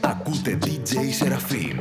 Ακούτε DJ Serafim.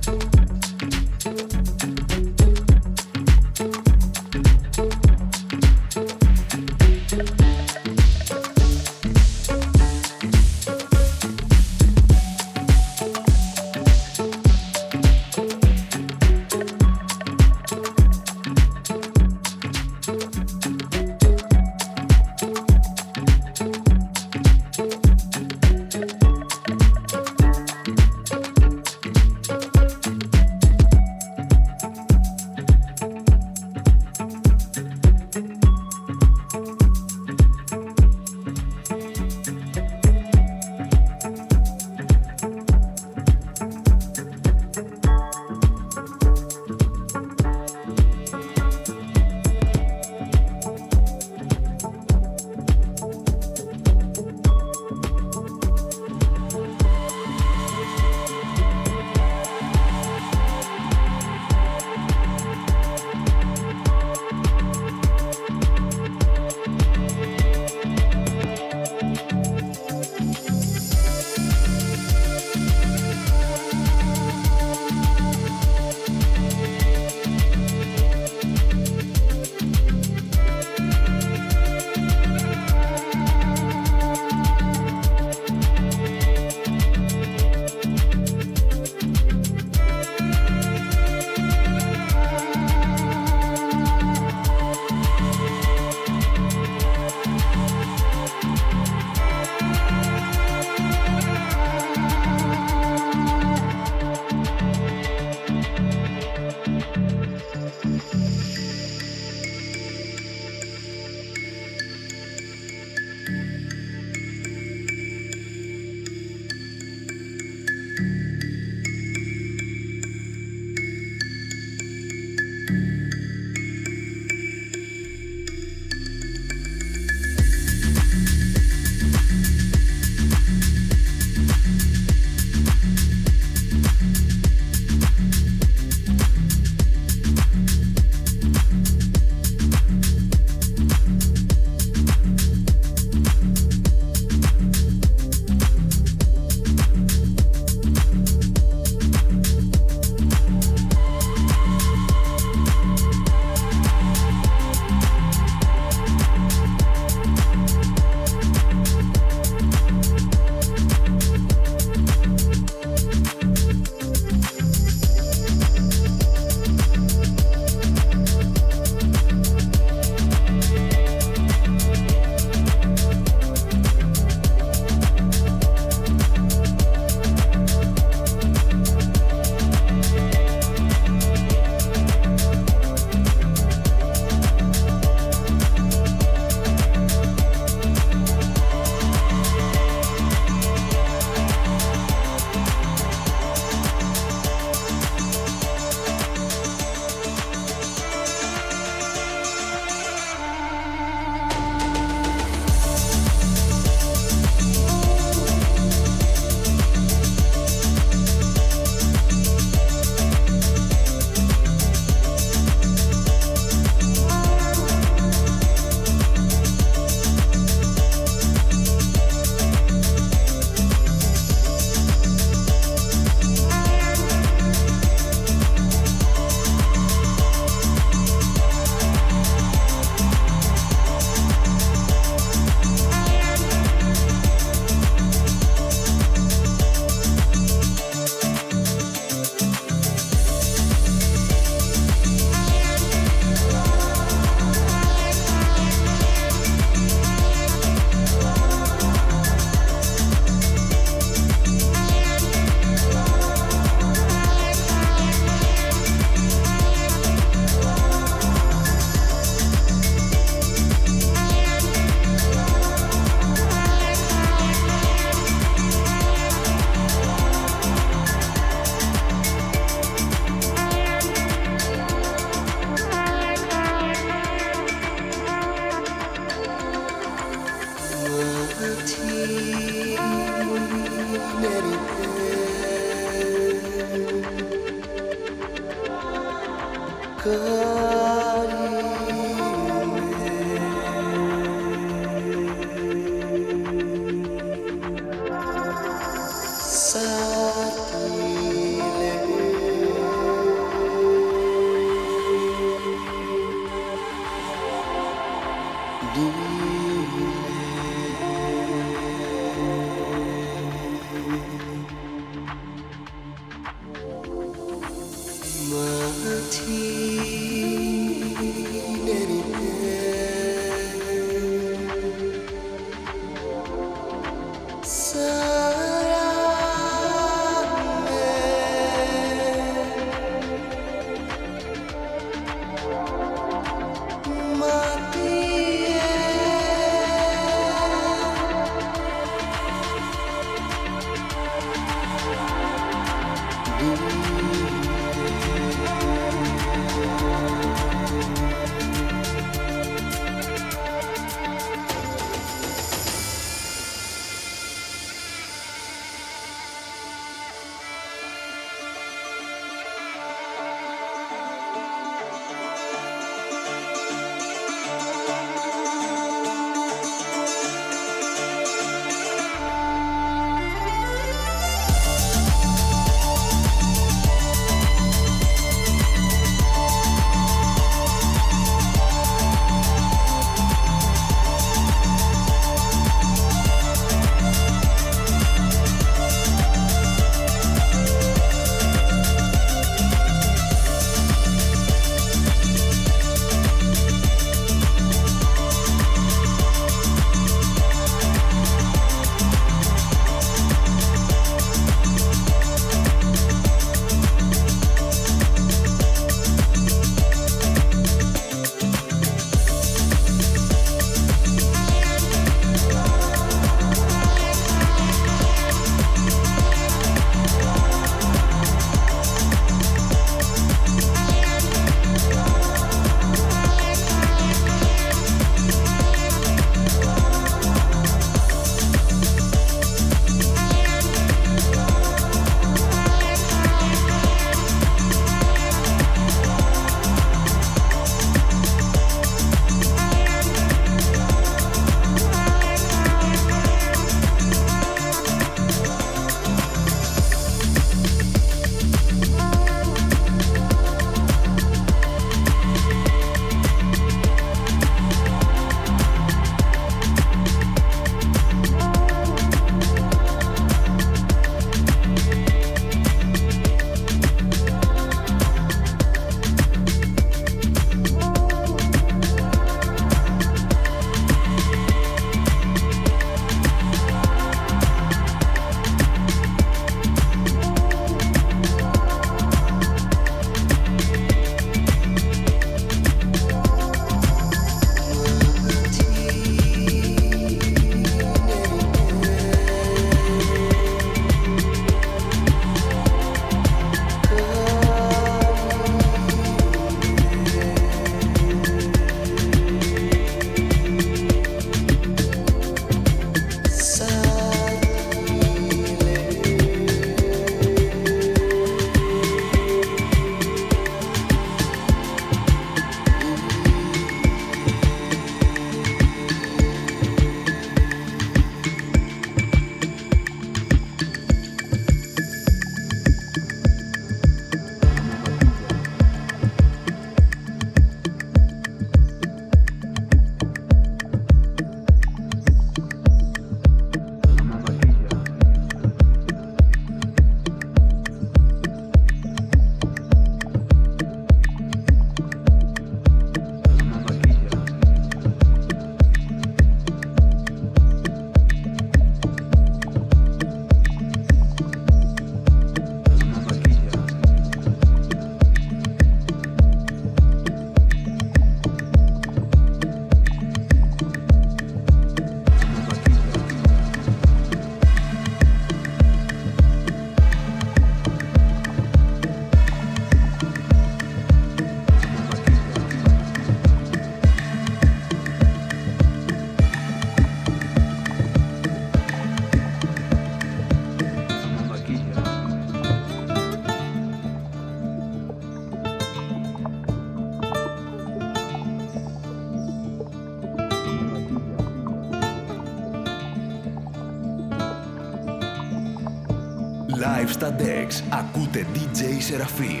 serafín.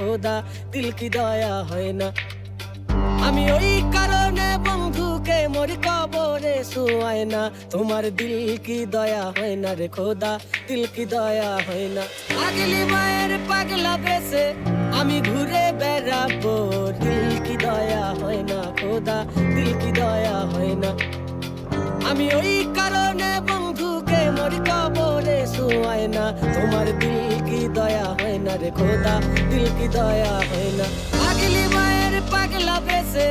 খোদা, দিল কি দয়া হয় না। আমি ওই কারণে বন্ধুকে মরি কবরে শুয়ায় না। তোমার দিল কি দয়া হয় না রে খোদা, দিল কি দয়া হয় না। আগলি মায়ের পাগলা বেছে আমি ঘুরে বেড়াবো। দিল কি দয়া হয় না খোদা, দিল কি দয়া হয় না। আমি ওই কারণে বন্ধুকে মরি কবরে শুয়ায় না। তোমার দিল কি দয়া হয় না রে খোদা, দিল কি দয়া হয় না। আগলি মায়ের পাগলা বেছে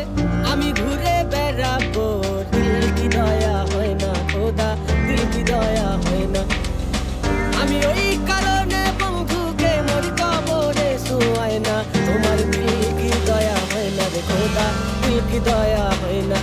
আমি ঘুরে বেড়াবো। দিল কি দয়া হয় না খোদা, দিল কি দয়া হয় না। আমি ওই কারণে বন্ধুকে মরি কবরে শুয়ায় না। তোমার দিল কি দয়া হয় না রে খোদা, দিল কি দয়া হয় না।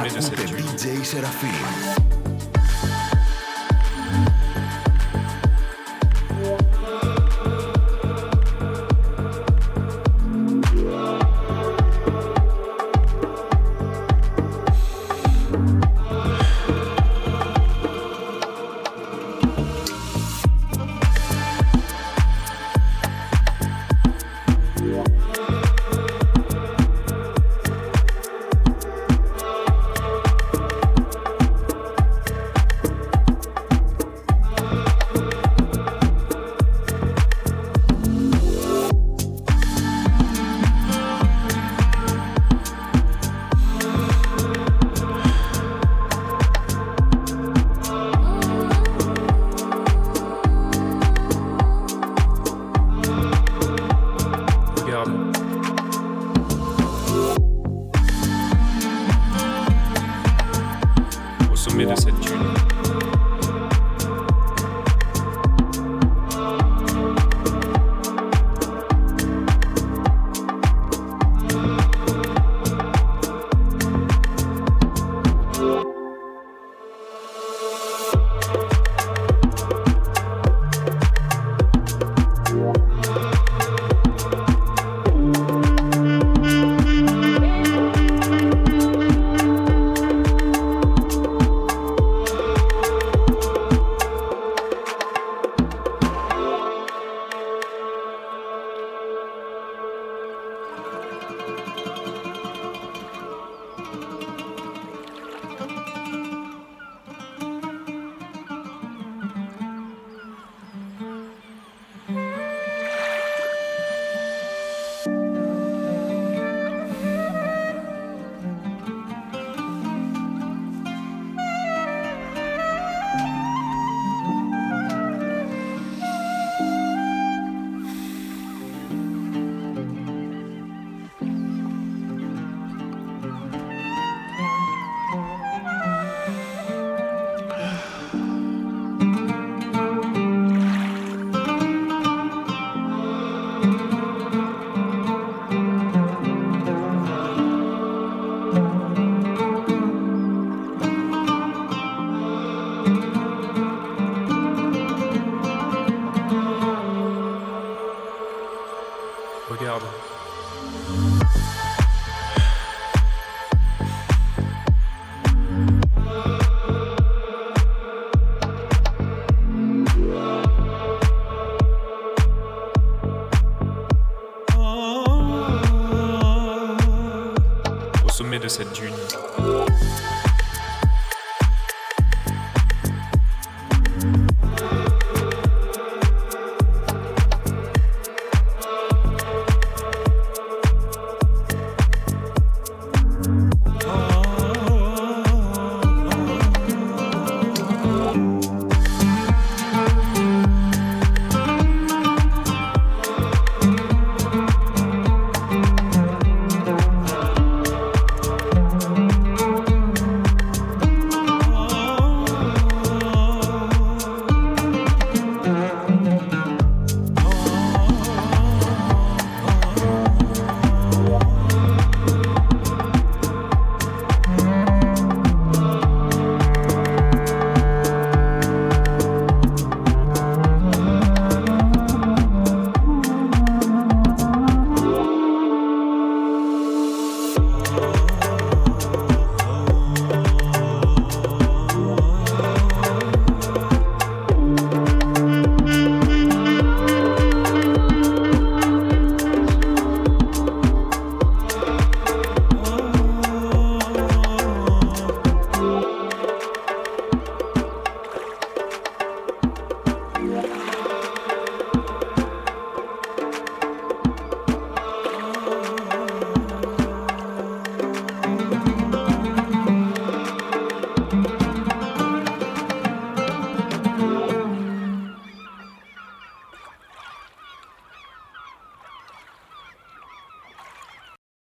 Ακούτε cette dune. DJ Σεραφείμ. Cette dune,